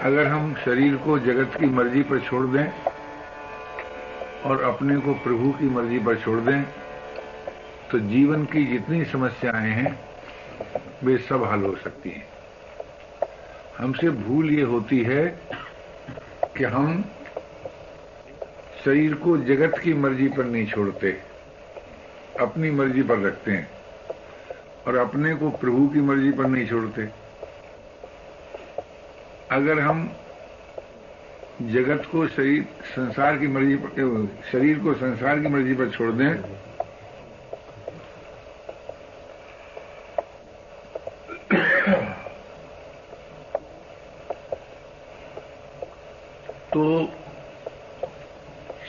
अगर हम शरीर को जगत की मर्ज़ी पर छोड़ दें और अपने को प्रभु की मर्ज़ी पर छोड़ दें तो जीवन की जितनी समस्याएँ हैं, वे सब हल हो सकती हैं। हमसे भूल ये होती है कि हम शरीर को जगत की मर्ज़ी पर नहीं छोड़ते, अपनी मर्ज़ी पर रखते हैं और अपने को प्रभु की मर्ज़ी पर नहीं छोड़ते। अगर हम जगत को शरीर, संसार की मर्ज़ी पर शरीर को संसार की मर्ज़ी पर छोड़ दें तो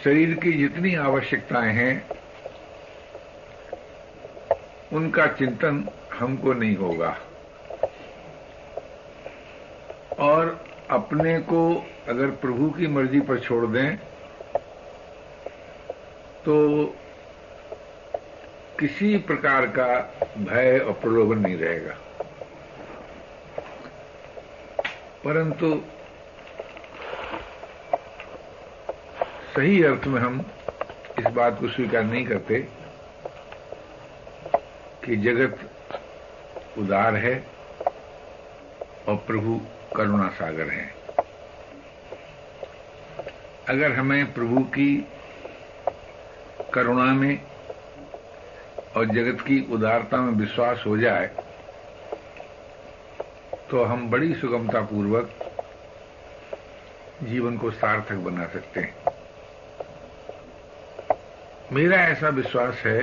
शरीर की जितनी आवश्यकताएँ हैं, उनका चिंतन हमको नहीं होगा और अपने को अगर प्रभु की मर्ज़ी पर छोड़ दें तो किसी प्रकार का भय और प्रलोभन नहीं रहेगा। परंतु सही अर्थ में हम इस बात को स्वीकार नहीं करते कि जगत उदार है और प्रभु करुणा सागर है। अगर हमें प्रभु की करुणा में और जगत की उदारता में विश्वास हो जाए तो हम बड़ी सुगमता पूर्वक जीवन को सार्थक बना सकते हैं। मेरा ऐसा विश्वास है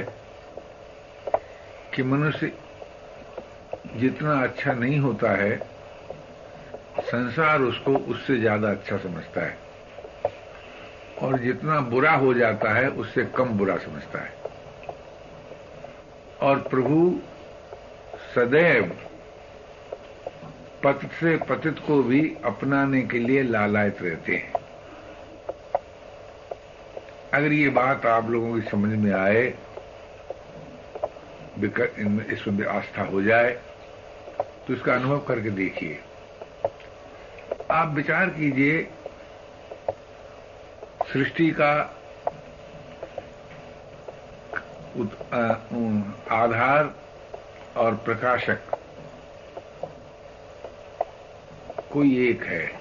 कि मनुष्य जितना अच्छा नहीं होता है, संसार उसको उससे ज़्यादा अच्छा समझता है। और जितना बुरा हो जाता है, उससे कम बुरा समझता है। और प्रभु सदैव पतित से पतित को भी अपनाने के लिए लालायत रहते हैं। अगर ये बात आप लोगों की समझ में आए इसमें आस्था हो जाए तो इसका अनुभव करके देखिए। आप विचार कीजिए सृष्टि का आधार और प्रकाशक कोई एक है।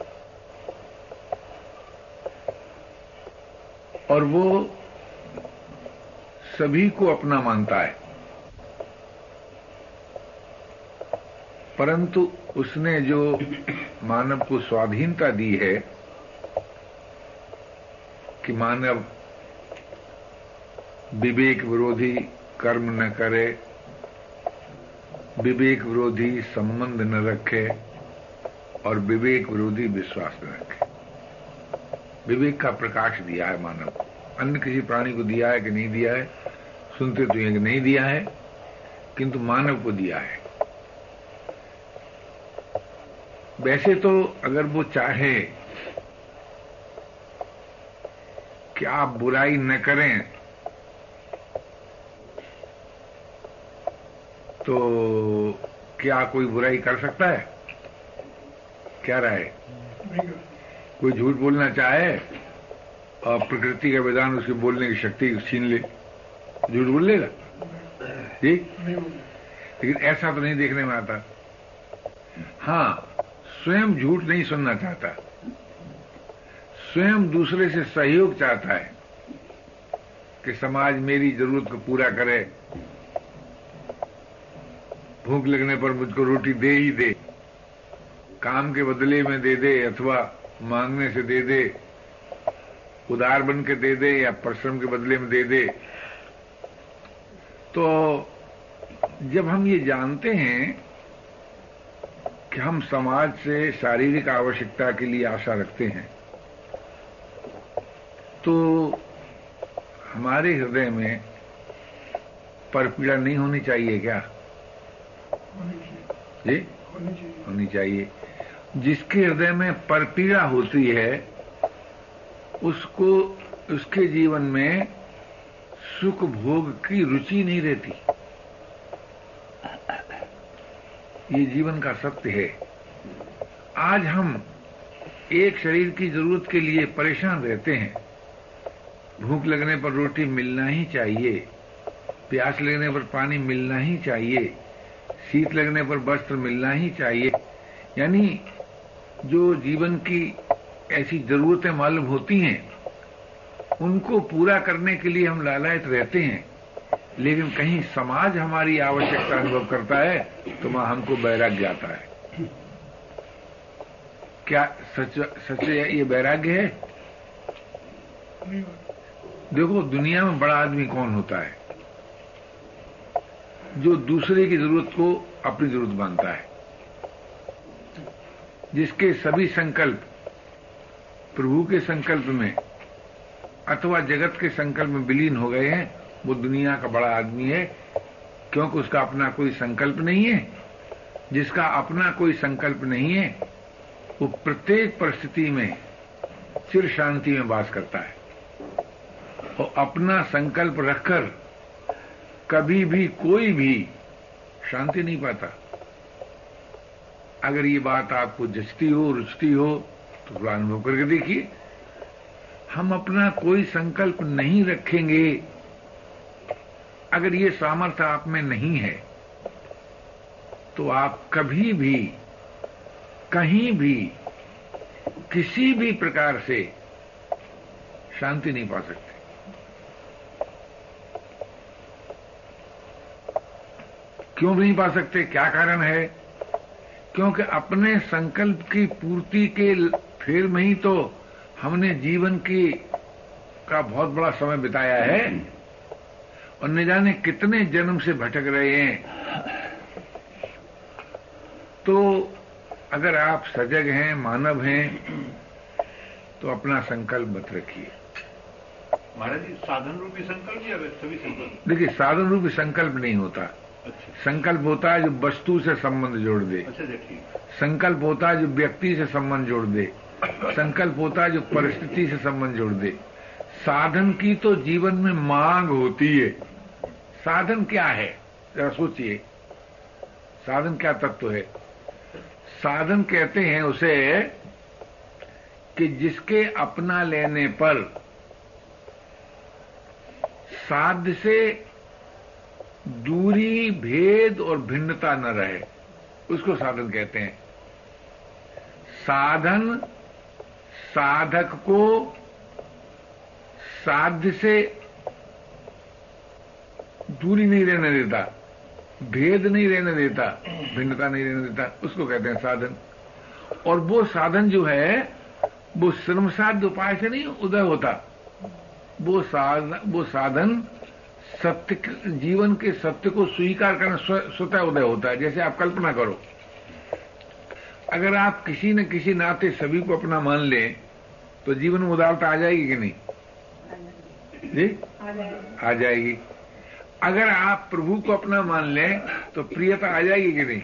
और वो सभी को अपना मानता है। परंतु उसने जो मानव को स्वाधीनता दी है कि मानव विवेक विरोधी कर्म न करे, विवेक विरोधी संबंध न रखे और विवेक विरोधी विश्वास न रखे। विवेक का प्रकाश दिया है मानव को। अन्य किसी प्राणी को दिया है कि नहीं दिया है, सुनते तो ये नहीं दिया है, किंतु मानव को दिया है। वैसे तो अगर वो चाहे कि आप बुराई न करें तो क्या कोई बुराई कर सकता है? क्या राय? कोई झूठ बोलना चाहे और प्रकृति का विधान उसके बोलने की शक्ति छीन ले, झूठ बोल लेगा? जी? लेकिन ऐसा तो नहीं देखने में आता। हाँ स्वयं झूठ नहीं सुनना चाहता। स्वयं दूसरे से सहयोग चाहता है कि समाज मेरी ज़रूरत को पूरा करे। भूख लगने पर मुझको रोटी दे ही दे। काम के बदले में दे दे अथवा मांगने से दे दे। उदार बन के दे दे या परिश्रम के बदले में दे दे। तो जब हम ये जानते हैं कि हम समाज से शारीरिक आवश्यकता के लिए आशा रखते हैं तो हमारे हृदय में परपीड़ा नहीं होनी चाहिए क्या? जी? होनी चाहिए। जिसके हृदय में परपीड़ा होती है, उसको, उसके जीवन में सुख भोग की रुचि नहीं रहती। ये जीवन का सत्य है। आज हम एक शरीर की ज़रूरत के लिए परेशान रहते हैं। भूख लगने पर रोटी मिलना ही चाहिए, प्यास लगने पर पानी मिलना ही चाहिए, शीत लगने पर वस्त्र मिलना ही चाहिए। यानी जो जीवन की ऐसी जरूरतें मालूम होती हैं, उनको पूरा करने के लिए हम लालायत रहते हैं। लेकिन कहीं समाज हमारी आवश्यकता अनुभव करता है तो वहाँ हमको वैराग्य आता है। क्या सच सच ये वैराग्य है? देखो, दुनिया में बड़ा आदमी कौन होता है? जो दूसरे की ज़रूरत को अपनी ज़रूरत मानता है। जिसके सभी संकल्प प्रभु के संकल्प में अथवा जगत के संकल्प में विलीन हो गए हैं, वो दुनिया का बड़ा आदमी है, क्योंकि उसका अपना कोई संकल्प नहीं है। जिसका अपना कोई संकल्प नहीं है, वो प्रत्येक परिस्थिति में चिर शांति में वास करता है। और अपना संकल्प रखकर कभी भी कोई भी शांति नहीं पाता। अगर ये बात आपको जचती हो, रुचती हो तो थोड़ा अनुभव करके देखिए। हम अपना कोई संकल्प नहीं रखेंगे। अगर ये सामर्थ्य आप में नहीं है तो आप कभी भी, कहीं भी, किसी भी प्रकार से शांति नहीं पा सकते। क्यों नहीं पा सकते? क्या कारण है? क्योंकि अपने संकल्प की पूर्ति के फेर में ही तो हमने जीवन की का बहुत बड़ा समय बिताया है। और न जाने कितने जन्म से भटक रहे हैं। तो अगर आप सजग हैं मानव हैं तो अपना संकल्प मत रखिए। महाराज जी साधन रूपी संकल्प या सभी संकल्प? देखिए साधन रूपी संकल्प नहीं होता। अच्छा संकल्प होता है जो वस्तु से संबंध जोड़ दे। अच्छा संकल्प होता है जो व्यक्ति से संबंध जोड़ दे। संकल्प होता है जो परिस्थिति से संबंध जोड़ दे। साधन की तो जीवन में मांग होती है। साधन क्या है? जरा सोचिए। साधन क्या तत्व है? साधन कहते हैं उसे कि जिसके अपना लेने पर साध्य से दूरी, भेद और भिन्नता न रहे, उसको साधन कहते हैं। साधन साधक को साध्य से दूरी नहीं रहने देता, भेद नहीं रहने देता, भिन्नता नहीं रहने देता, उसको कहते हैं साधन। और वो साधन जो है, वो श्रम साध्य उपाय से नहीं उदय होता। वो साधन वो साधन सत्य जीवन के सत्य को स्वीकार करना स्वतः उदय होता है, जैसे आप कल्पना करो। अगर आप किसी न किसी नाते सभी को अपना मान लें तो जीवन में उदारता आ जाएगी कि नहीं? जी? आ जाएगी। अगर आप प्रभु को अपना मान लें तो प्रियता आ जाएगी कि नहीं?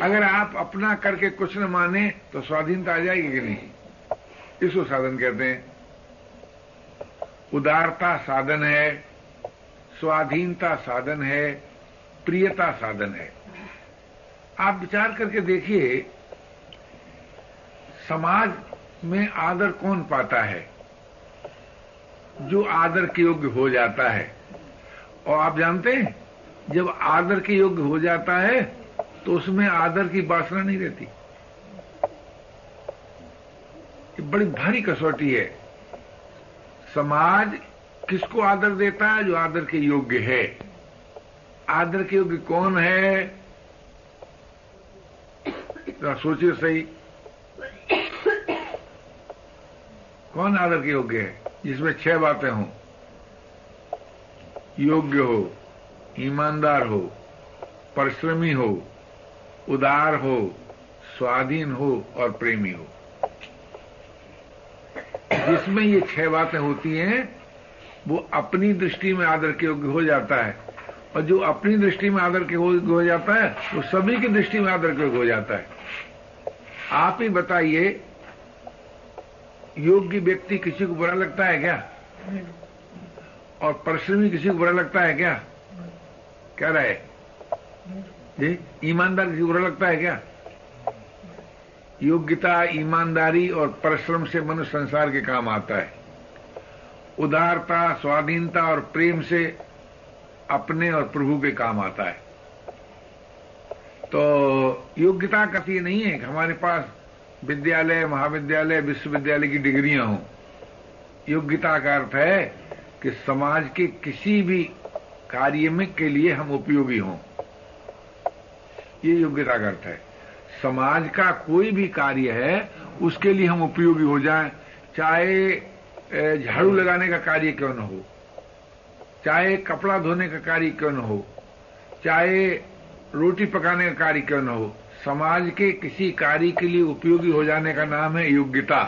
अगर आप अपना करके कुछ न माने तो स्वाधीनता आ जाएगी कि नहीं? इसको साधन कहते हैं। उदारता साधन है, स्वाधीनता साधन है, प्रियता साधन है। आप विचार करके देखिए, समाज में आदर कौन पाता है? जो आदर के योग्य हो जाता है। और आप जानते हैं, जब आदर के योग्य हो जाता है तो उसमें आदर की वासना नहीं रहती। बड़ी भारी कसौटी है। समाज किसको आदर देता है जो आदर के योग्य है? आदर के योग्य कौन है? तो सोचिए सही। कौन आदर के योग्य है? जिसमें छह बातें हों। योग्य हो, ईमानदार हो, परिश्रमी हो, उदार हो, स्वाधीन हो और प्रेमी हो। जिसमें ये छह बातें होती हैं, वो अपनी दृष्टि में आदर के योग्य हो जाता है। और जो अपनी दृष्टि में आदर के योग्य हो जाता है, वो सभी की दृष्टि में आदर के योग्य हो जाता है। आप ही बताइए, योग्य व्यक्ति किसी को बुरा लगता है क्या? और परिश्रमी किसी को बुरा लगता है क्या? क्या रहे ईमानदार किसी को बुरा लगता है क्या? योग्यता, ईमानदारी और परिश्रम से मनुष्य संसार के काम आता है। उदारता, स्वाधीनता और प्रेम से अपने और प्रभु के काम आता है। तो योग्यता कथी नहीं है कि हमारे पास विद्यालय, महाविद्यालय, विश्वविद्यालय की डिग्रियाँ हों। योग्यता का अर्थ है कि समाज के किसी भी कार्य में के लिए हम उपयोगी हों। ये योग्यता का अर्थ है। समाज का कोई भी कार्य है उसके लिए हम उपयोगी हो जाएँ। चाहे झाड़ू लगाने का कार्य क्यों न हो चाहे कपड़ा धोने का कार्य क्यों न हो चाहे रोटी पकाने का कार्य क्यों न हो समाज के किसी कार्य के लिए उपयोगी हो जाने का नाम है योग्यता।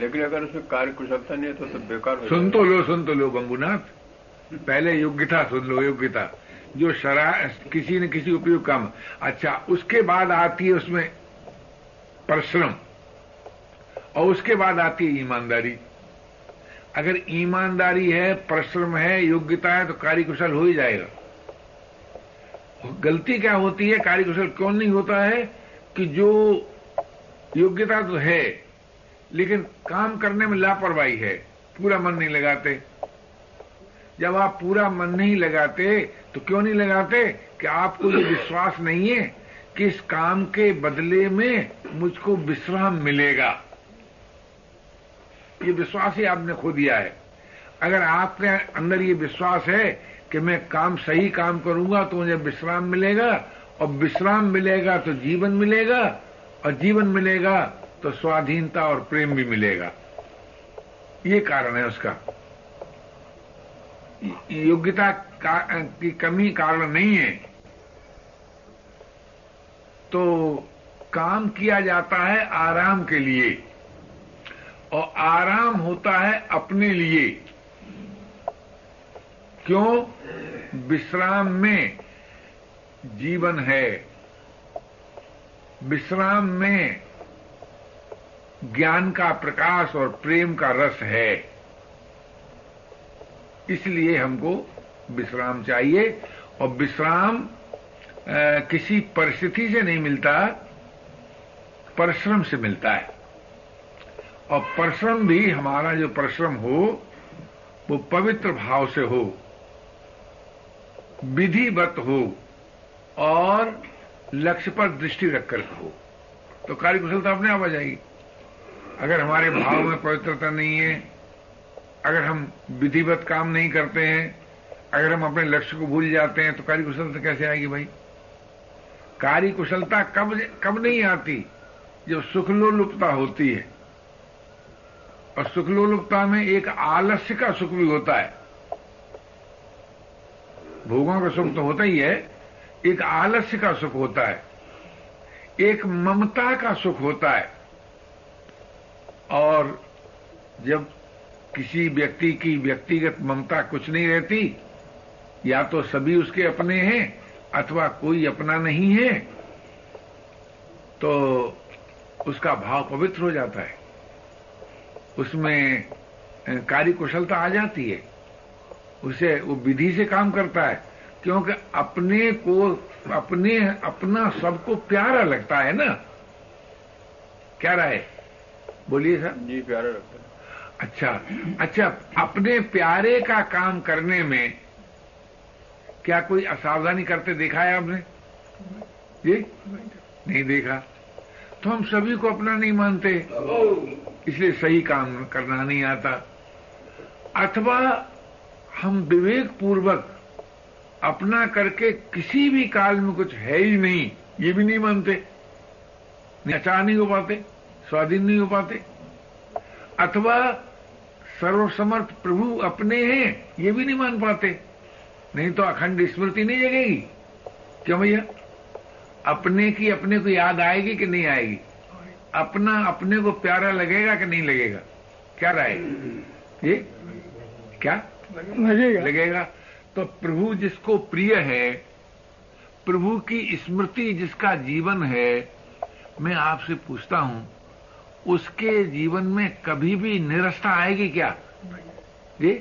लेकिन अगर उसमें कार्य कुशलता नहीं है तो, सब बेकार सुन तो लो सुन तो लो बंबूनाथ पहले योग्यता सुन लो योग्यता। जो शरा किसी न किसी उपयोग काम। अच्छा उसके बाद आती है उसमें परिश्रम, और उसके बाद आती है ईमानदारी। अगर ईमानदारी है, परिश्रम है, योग्यता है तो कार्यकुशल हो ही जाएगा। गलती क्या होती है, कार्यकुशल क्यों नहीं होता है कि जो योग्यता तो है, लेकिन काम करने में लापरवाही है, पूरा मन नहीं लगाते। जब आप पूरा मन नहीं लगाते तो क्यों नहीं लगाते कि आपको ये विश्वास नहीं है कि इस काम के बदले में मुझको विश्राम मिलेगा? ये विश्वास ही आपने खो दिया है। अगर आपके अंदर ये विश्वास है कि मैं काम, सही काम करूँगा तो मुझे विश्राम मिलेगा, और विश्राम मिलेगा तो जीवन मिलेगा, और जीवन मिलेगा तो स्वाधीनता और प्रेम भी मिलेगा। ये कारण है उसका। योग्यता का, कमी कारण नहीं है तो काम किया जाता है आराम के लिए और आराम होता है अपने लिए। क्यों? विश्राम में जीवन है। विश्राम में ज्ञान का प्रकाश और प्रेम का रस है। इसलिए हमको विश्राम चाहिए। और विश्राम किसी परिस्थिति से नहीं मिलता, परिश्रम से मिलता है। और परिश्रम भी, हमारा जो परिश्रम हो, वो पवित्र भाव से हो, विधिवत हो, और लक्ष्य पर दृष्टि रखकर हो तो कार्य कुशलता अपने आप आ जाएगी। अगर हमारे भाव में पवित्रता नहीं है अगर हम विधिवत काम नहीं करते हैं, अगर हम अपने लक्ष्य को भूल जाते हैं तो कार्य कुशलता कैसे आएगी भाई? कार्य कुशलता कब कब नहीं आती? जब सुखलोलुपता होती है। और सुखलोलुपता में एक आलस्य का सुख भी होता है। भोगों का सुख तो होता ही है, एक आलस्य का सुख होता है। एक ममता का सुख होता है। और जब किसी व्यक्ति की व्यक्तिगत ममता कुछ नहीं रहती। या तो सभी उसके अपने हैं, अथवा कोई अपना नहीं है तो उसका भाव पवित्र हो जाता है। उसमें कार्य कुशलता आ जाती है। उसे, वो विधि से काम करता है। क्योंकि अपने को, अपने, अपना सबको प्यारा लगता है ना? क्या राय? बोलिए सर। जी, प्यारा लगता है। अच्छा अच्छा अपने प्यारे का काम करने में क्या कोई असावधानी करते देखा है आपने? ये नहीं देखा। तो हम सभी को अपना नहीं मानते। इसलिए सही काम करना नहीं आता। अथवा हम विवेक पूर्वक अपना करके किसी भी काल में कुछ है ही नहीं, ये भी नहीं मानते। नचा नहीं हो पाते, स्वाधीन नहीं हो पाते। अथवा सर्वसमर्थ प्रभु अपने हैं ये भी नहीं मान पाते। नहीं तो अखंड स्मृति नहीं जगेगी। क्यों भैया? अपने की अपने को याद आएगी कि नहीं आएगी? अपना अपने को प्यारा लगेगा कि नहीं लगेगा? क्या राय ये? क्या? लगेगा। लगेगा। तो प्रभु जिसको प्रिय है प्रभु की स्मृति जिसका जीवन है मैं आपसे पूछता हूँ उसके जीवन में कभी भी निरस्ता आएगी क्या? जी?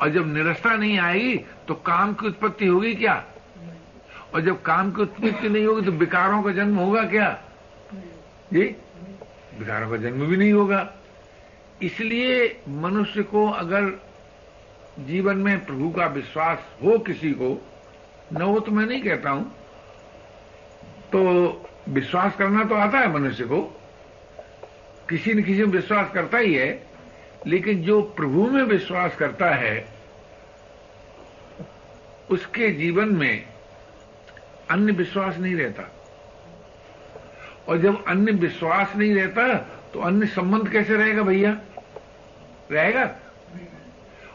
और जब निरस्ता नहीं आएगी तो काम की उत्पत्ति होगी क्या? और जब काम की उत्पत्ति नहीं होगी तो विकारों का जन्म होगा क्या? जी? विकारों का जन्म भी नहीं होगा। इसलिए मनुष्य को अगर जीवन में प्रभु का विश्वास हो किसी को, न हो तो मैं नहीं कहता हूँ। तो विश्वास करना तो आता है मनुष्य को। किसी न किसी में विश्वास करता ही है, लेकिन जो प्रभु में विश्वास करता है, उसके जीवन में अन्य विश्वास नहीं रहता। और जब अन्य विश्वास नहीं रहता तो अन्य संबंध कैसे रहेगा भैया? रहेगा?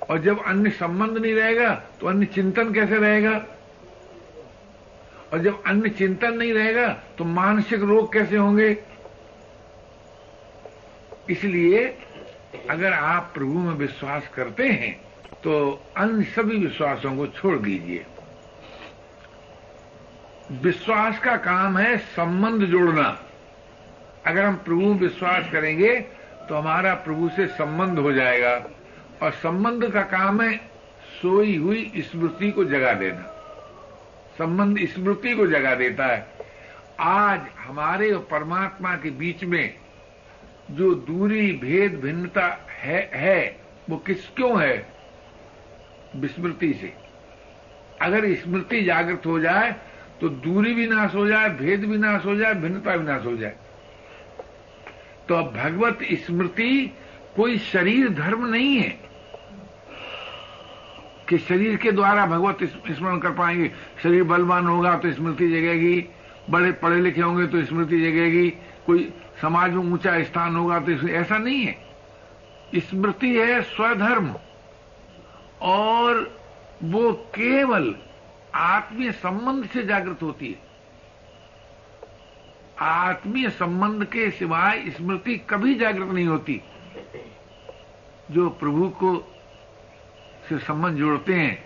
और जब अन्य संबंध नहीं रहेगा तो अन्य चिंतन कैसे रहेगा? और जब अन्य चिंतन नहीं रहेगा तो मानसिक रोग कैसे होंगे? इसलिए अगर आप प्रभु में विश्वास करते हैं तो अन्य सभी विश्वासों को छोड़ दीजिए। विश्वास का काम है संबंध जोड़ना। अगर हम प्रभु विश्वास करेंगे तो हमारा प्रभु से संबंध हो जाएगा। और संबंध का काम है सोई हुई स्मृति को जगा देना। संबंध स्मृति को जगा देता है। आज हमारे और परमात्मा के बीच में जो दूरी भेद भिन्नता है, है वो किस क्यों है? विस्मृति से। अगर स्मृति जागृत हो जाए तो दूरी भी नाश हो जाए भेद भी नाश हो जाए भिन्नता भी नाश हो जाए। तो अब भगवत स्मृति कोई शरीर धर्म नहीं है कि शरीर के द्वारा भगवत स्मरण कर पाएँगे। शरीर बलवान होगा तो स्मृति जगेगी बड़े पढ़े लिखे होंगे तो स्मृति जगेगी कोई समाज में ऊँचा स्थान होगा तो ऐसा नहीं है। स्मृति है स्वधर्म। और वो केवल आत्मीय संबंध से जागृत होती है। आत्मीय संबंध के सिवाय स्मृति कभी जागृत नहीं होती। जो प्रभु को से संबंध जोड़ते हैं,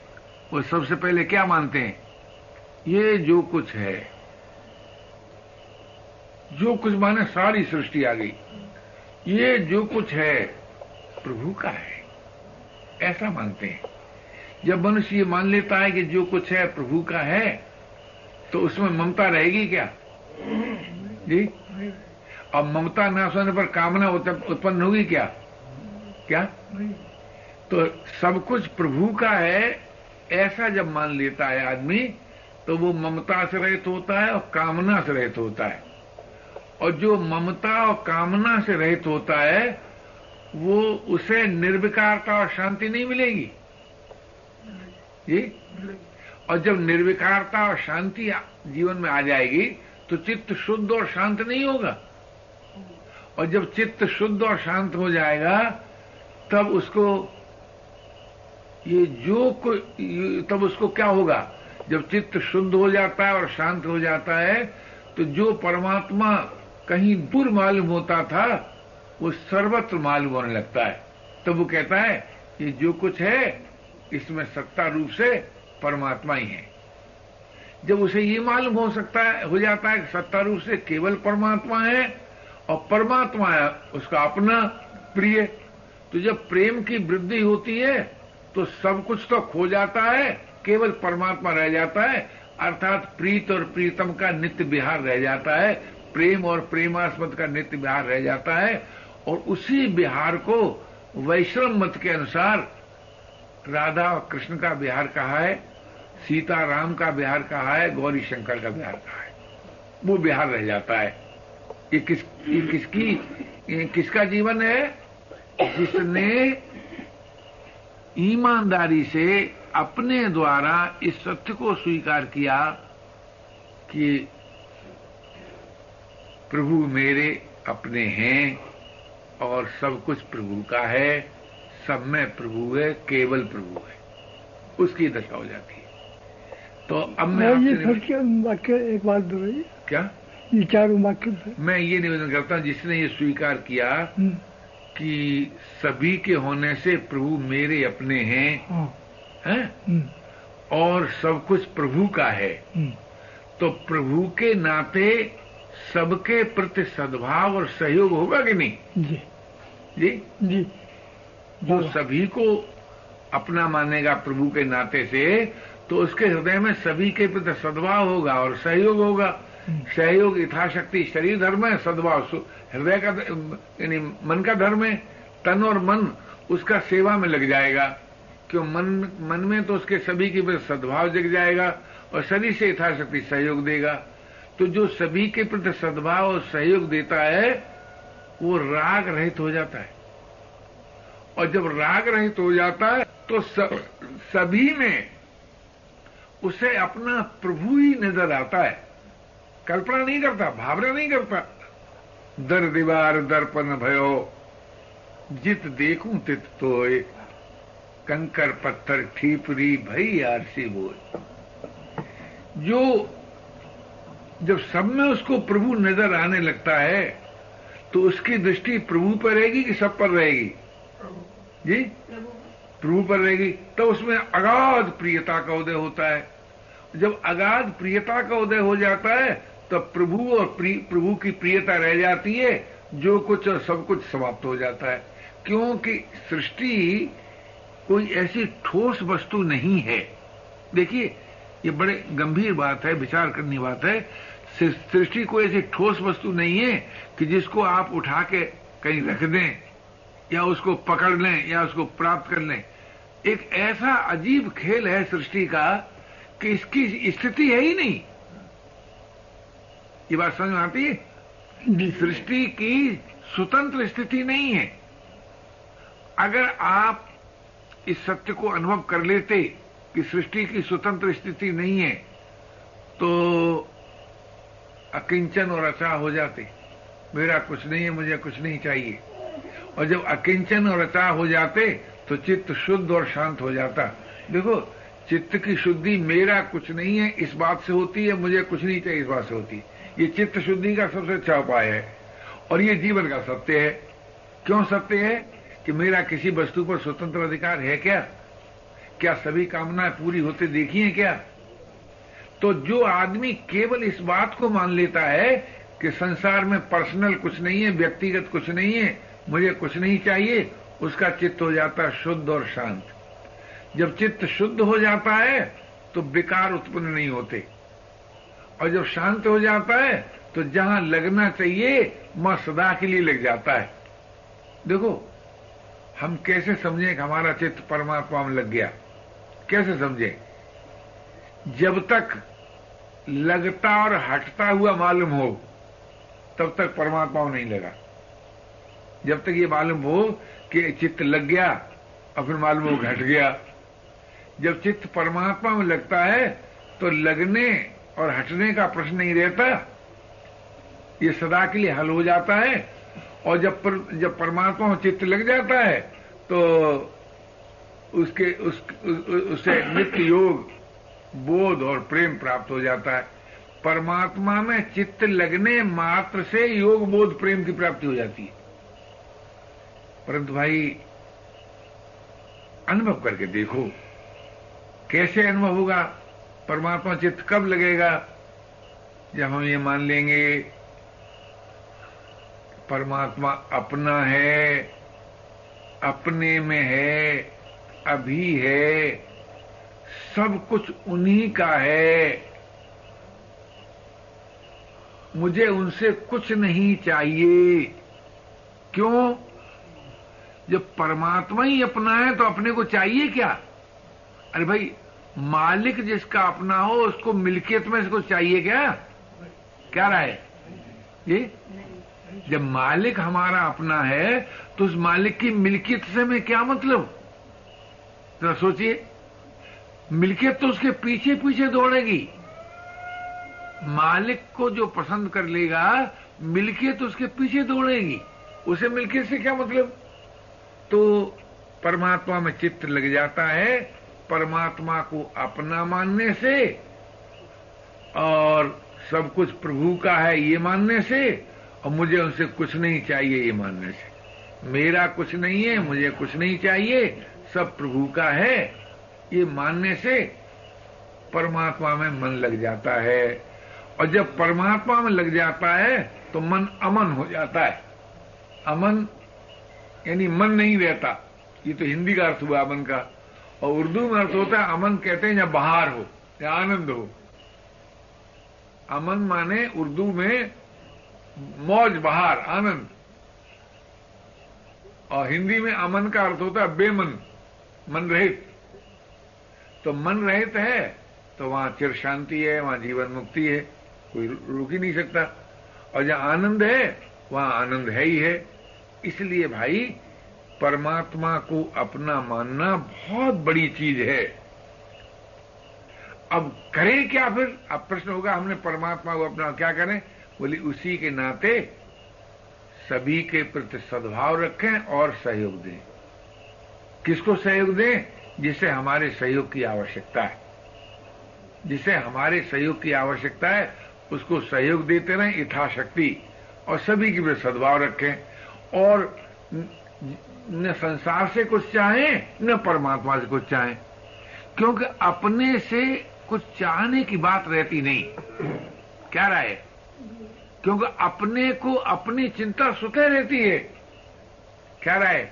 वो सबसे पहले क्या मानते हैं? ये जो कुछ है जो कुछ माने सारी सृष्टि आ गई। ये जो कुछ है, प्रभु का है। ऐसा मानते हैं। जब मनुष्य ये मान लेता है कि जो कुछ है, प्रभु का है तो उसमें ममता रहेगी क्या? जी? और ममता न होने पर कामना उत्पन्न होगी क्या? क्या? तो सब कुछ प्रभु का है, ऐसा जब मान लेता है आदमी तो वो ममता से रहित होता है और कामना से रहित होता है। और जो ममता और कामना से रहित होता है, वो उसे निर्विकारता और शांति नहीं मिलेगी। जी? और जब निर्विकारता और शांति जीवन में आ जाएगी तो चित्त शुद्ध और शांत नहीं होगा। और जब चित्त शुद्ध और शांत हो जाएगा, तब उसको ये जो को, तब उसको क्या होगा? जब चित्त शुद्ध हो जाता है और शांत हो जाता है तो जो परमात्मा कहीं दूर मालूम होता था, वो सर्वत्र मालूम होने लगता है। तब वो कहता है, ये जो कुछ है, इसमें सत्ता रूप से परमात्मा ही है। जब उसे ये मालूम हो सकता है, हो जाता है कि सत्ता रूप से केवल परमात्मा है, और परमात्मा है, उसका अपना प्रिय। तो जब प्रेम की वृद्धि होती है तो सब कुछ तो खो जाता है, केवल परमात्मा रह जाता है, अर्थात प्रीत और प्रीतम का नित्य बिहार रह जाता है। प्रेम और प्रेमास्मद का नित्य बिहार रह जाता है और उसी बिहार को वैश्रम मत के अनुसार राधा और कृष्ण का बिहार कहा है, सीता राम का बिहार कहा है, गौरी शंकर का बिहार कहा है। वो बिहार रह जाता है। ये किस, ये किसकी, ये किसका जीवन है? जिसने ईमानदारी से अपने द्वारा इस सत्य को स्वीकार किया कि प्रभु मेरे अपने हैं और सब कुछ प्रभु का है सब में प्रभु है केवल प्रभु है उसकी दशा हो जाती है तो अब मैं ये वाक्य एक बात दोहराइए क्या ये चारों वाक्य मैं ये निवेदन करता हूँ जिसने ये स्वीकार किया हम्म। कि सभी के होने से प्रभु मेरे अपने हैं हाँ। हैं हम्म। और सब कुछ प्रभु का है हम्म। तो प्रभु के नाते सबके प्रति सद्भाव और सहयोग होगा कि नहीं? जी। जी? जी। जो सभी को अपना मानेगा प्रभु के नाते से तो उसके हृदय में सभी के प्रति सद्भाव होगा और सहयोग होगा। सहयोग यथाशक्ति शरीर धर्म है सद्भाव। हृदय का यानी मन का धर्म है तन और मन उसका सेवा में लग जाएगा। क्यों? मन मन में तो उसके सभी के प्रति सद्भाव जग जाएगा और शरीर से यथाशक्ति सहयोग देगा। तो जो सभी के प्रति सद्भाव और सहयोग देता है, वो राग रहित हो जाता है। और जब राग रहित हो जाता है तो सभी में उसे अपना प्रभु ही नज़र आता है। कल्पना नहीं करता, भावना नहीं करता। दर दीवार दर्पण भयो, जित देखूँ तित तो कंकर पत्थर ठीपरी भई आरसी बोल जो जब सब में उसको प्रभु नज़र आने लगता है तो उसकी दृष्टि प्रभु पर रहेगी कि सब पर रहेगी? जी? प्रभु पर रहेगी। तो उसमें अगाध प्रियता का उदय होता है। जब अगाध प्रियता का उदय हो जाता है तो प्रभु और प्रभु की प्रियता रह जाती है, जो कुछ और सब कुछ समाप्त हो जाता है। क्योंकि सृष्टि कोई ऐसी ठोस वस्तु नहीं है। देखिए ये बड़े गंभीर बात है विचार करनी बात है। सृष्टि कोई ऐसी ठोस वस्तु नहीं है कि जिसको आप उठा के कहीं रख दें या उसको पकड़ लें या उसको प्राप्त कर लें। एक ऐसा अजीब खेल है सृष्टि का कि इसकी स्थिति है ही नहीं। ये बात समझ में आती है? सृष्टि की स्वतंत्र स्थिति नहीं है। अगर आप इस सत्य को अनुभव कर लेते कि सृष्टि की स्वतंत्र स्थिति नहीं है तो अकिंचन और अचा हो जाते। मेरा कुछ नहीं है, मुझे कुछ नहीं चाहिए। और जब अकिंचन और अचा हो जाते तो चित्त शुद्ध और शांत हो जाता। देखो, चित्त की शुद्धि मेरा कुछ नहीं है, इस बात से होती है, मुझे कुछ नहीं चाहिए, इस बात से होती है। ये चित्त शुद्धि का सबसे अच्छा उपाय है, और ये जीवन का सत्य है। क्यों सत्य है? कि मेरा किसी वस्तु पर स्वतंत्र अधिकार है क्या? क्या सभी कामनाएँ पूरी होते देखी हैं क्या? तो जो आदमी केवल इस बात को मान लेता है कि संसार में पर्सनल कुछ नहीं है, व्यक्तिगत कुछ नहीं है, मुझे कुछ नहीं चाहिए, उसका चित्त हो जाता है शुद्ध और शांत। जब चित्त शुद्ध हो जाता है तो विकार उत्पन्न नहीं होते। और जब शांत हो जाता है तो जहाँ लगना चाहिए वहाँ सदा के लिए लग जाता है। देखो, हम कैसे समझें कि हमारा चित्त परमात्मा में लग गया? कैसे समझे? जब तक लगता और हटता हुआ मालूम हो तब तक परमात्मा में नहीं लगा। जब तक ये मालूम हो कि चित्त लग गया और फिर मालूम हो घट गया। जब चित्त परमात्मा में लगता है तो लगने और हटने का प्रश्न नहीं रहता। ये सदा के लिए हल हो जाता है और जब पर, जब परमात्मा में चित्त लग जाता है तो उसके उस, उसे नित्य योग बोध और प्रेम प्राप्त हो जाता है। परमात्मा में चित्त लगने मात्र से योग बोध प्रेम की प्राप्ति हो जाती है। परंतु भाई अनुभव करके देखो कैसे अनुभव होगा? परमात्मा चित्त कब लगेगा? जब हम ये मान लेंगे परमात्मा अपना है अपने में है अभी है, सब कुछ उन्हीं का है। मुझे उनसे कुछ नहीं चाहिए। क्यों? जब परमात्मा ही अपना है तो अपने को चाहिए क्या? अरे भाई, मालिक जिसका अपना हो, उसको मिल्कियत में इसको चाहिए क्या? क्या राय? ये? जब मालिक हमारा अपना है तो उस मालिक की मिल्कियत से में क्या मतलब? जरा सोचिए। मिल्कियत तो उसके पीछे पीछे दौड़ेगी। मालिक को जो पसंद कर लेगा, मिल्कियत उसके पीछे दौड़ेगी। उसे मिल्कियत से क्या मतलब? तो परमात्मा में चित्त लग जाता है, परमात्मा को अपना मानने से, और सब कुछ प्रभु का है ये मानने से, और मुझे उनसे कुछ नहीं चाहिए ये मानने से। मेरा कुछ नहीं है, मुझे कुछ नहीं चाहिए। सब प्रभु का है, ये मानने से परमात्मा में मन लग जाता है। और जब परमात्मा में लग जाता है तो मन अमन हो जाता है। अमन, यानी मन नहीं रहता ये तो हिंदी का अर्थ हुआ अमन का। और उर्दू में अर्थ होता है, अमन कहते हैं या बाहर हो या आनंद हो। अमन माने उर्दू में मौज, बहार, आनंद। और हिंदी में अमन का अर्थ होता है बेमन। मन रहित। तो मन रहित है तो वहाँ चिर शांति है, वहाँ जीवन मुक्ति है, कोई रुक ही नहीं सकता। और जहाँ आनंद है, वहाँ आनंद है ही है। इसलिए भाई, परमात्मा को अपना मानना बहुत बड़ी चीज़ है। अब करें क्या फिर? अब प्रश्न होगा, हमने परमात्मा को अपना क्या करें? बोली, उसी के नाते सभी के प्रति सद्भाव रखें और सहयोग दें। किसको सहयोग दें? जिसे हमारे सहयोग की आवश्यकता है। जिसे हमारे सहयोग की आवश्यकता है, उसको सहयोग देते रहें, यथाशक्ति। और सभी की प्रति सद्भाव रखें। और न संसार से कुछ चाहें, न परमात्मा से कुछ चाहें। क्योंकि अपने से कुछ चाहने की बात रहती नहीं। क्या राय क्योंकि अपने को अपनी चिंता सुते रहती है। क्या राय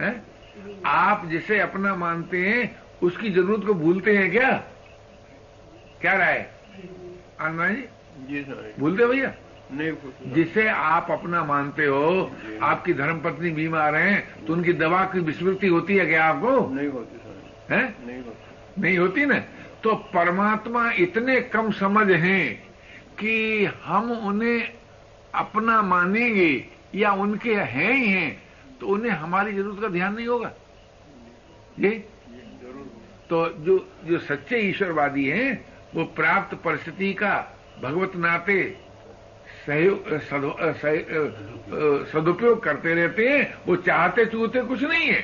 है? आप जिसे अपना मानते हैं उसकी ज़रूरत को भूलते हैं क्या? क्या राय? आनंद जी? जी सर। भूलते भैया? नहीं जिसे आप अपना मानते हो आपकी धर्मपत्नी बीमार हैं तो उनकी दवा की विस्मृति होती है क्या आपको? नहीं होती सर। है? नहीं होती। नहीं होती ना? तो परमात्मा इतने कम समझ हैं कि हम उन्हें अपना मानेंगे या उनके हैं ही हैं तो उन्हें हमारी ज़रूरत का ध्यान नहीं होगा। ये? तो जो जो सच्चे ईश्वरवादी हैं, वो प्राप्त परिस्थिति का भगवत नाते सदुपयोग करते रहते हैं, वो चाहते चूहते कुछ नहीं है।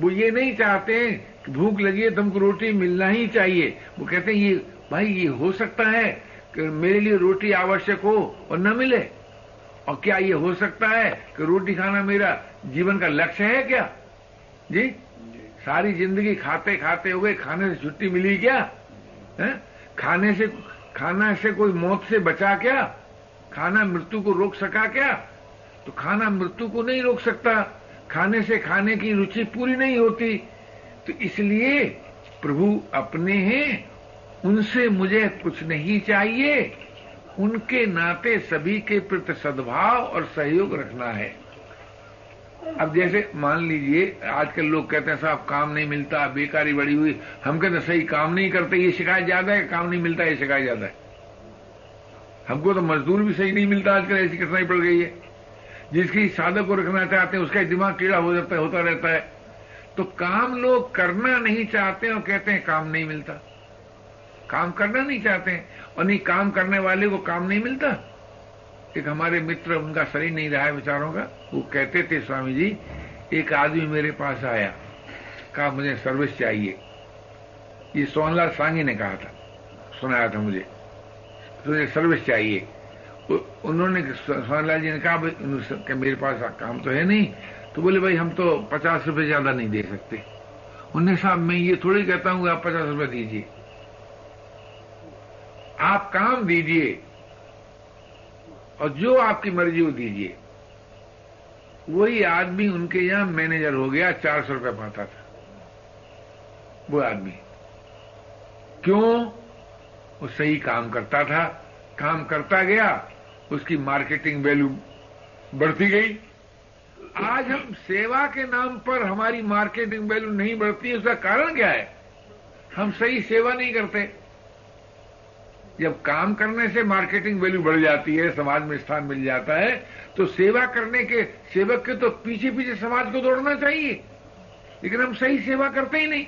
वो ये नहीं चाहते हैं कि भूख लगी है तुमको रोटी मिलना ही चाहिए। वो कहते हैं, ये, भाई, ये हो सकता है कि मेरे लिए रोटी आवश्यक हो और न मिले। और क्या ये हो सकता है कि रोटी खाना मेरा जीवन का लक्ष्य है क्या? जी? सारी ज़िंदगी खाते खाते हो गए खाने से छुट्टी मिली क्या? है? खाने से खाना से कोई मौत से बचा क्या? खाना मृत्यु को रोक सका क्या? तो खाना मृत्यु को नहीं रोक सकता। खाने से खाने की रुचि पूरी नहीं होती। तो इसलिए प्रभु अपने हैं उनसे मुझे कुछ नहीं चाहिए। उनके नाते सभी के प्रति सद्भाव और सहयोग रखना है। अब जैसे मान लीजिए, आजकल लोग कहते हैं, साहब, काम नहीं मिलता बेकारी बड़ी हुई। हम कहते सही, काम नहीं करते, ये शिकायत ज़्यादा है, काम नहीं मिलता, ये शिकायत ज़्यादा है। हमको तो मजदूर भी सही नहीं मिलता आजकल, ऐसी कठिनाई पड़ गई है। जिसकी साधक को रखना चाहते हैं, उसका दिमाग कीड़ा हो जाता है, होता रहता है। तो काम लोग करना नहीं चाहते और कहते हैं, काम नहीं मिलता। काम करना नहीं चाहते हैं। और नहीं, काम करने वाले को काम नहीं मिलता। एक हमारे मित्र, उनका शरीर नहीं रहा है विचारों का, वो कहते थे, स्वामी जी, एक आदमी मेरे पास आया। कहा, मुझे सर्विस चाहिए। ये सोनलाल सांगी ने कहा था। सुनाया था मुझे। तो सर्विस चाहिए। उन्होंने सोनलाल जी ने कहा मेरे पास काम तो है नहीं। तो बोले, भाई, हम तो पचास रुपए ज़्यादा नहीं दे सकते। उन्हें साहब, मैं ये थोड़ी कहता हूँ, आप पचास रुपए दीजिए। आप काम दीजिए और जो आपकी मर्ज़ी हो दीजिए। वही आदमी उनके यहाँ मैनेजर हो गया, चार सौ रुपये पाता था। वो आदमी। क्यों? वो सही काम करता था। काम करता गया, उसकी मार्केटिंग वैल्यू बढ़ती गई। आज हम सेवा के नाम पर हमारी मार्केटिंग वैल्यू नहीं बढ़ती, उसका कारण क्या है? हम सही सेवा नहीं करते। जब काम करने से मार्केटिंग वैल्यू बढ़ जाती है, समाज में स्थान मिल जाता है तो सेवा करने के सेवक के तो पीछे पीछे समाज को दौड़ना चाहिए। लेकिन हम सही सेवा करते ही नहीं।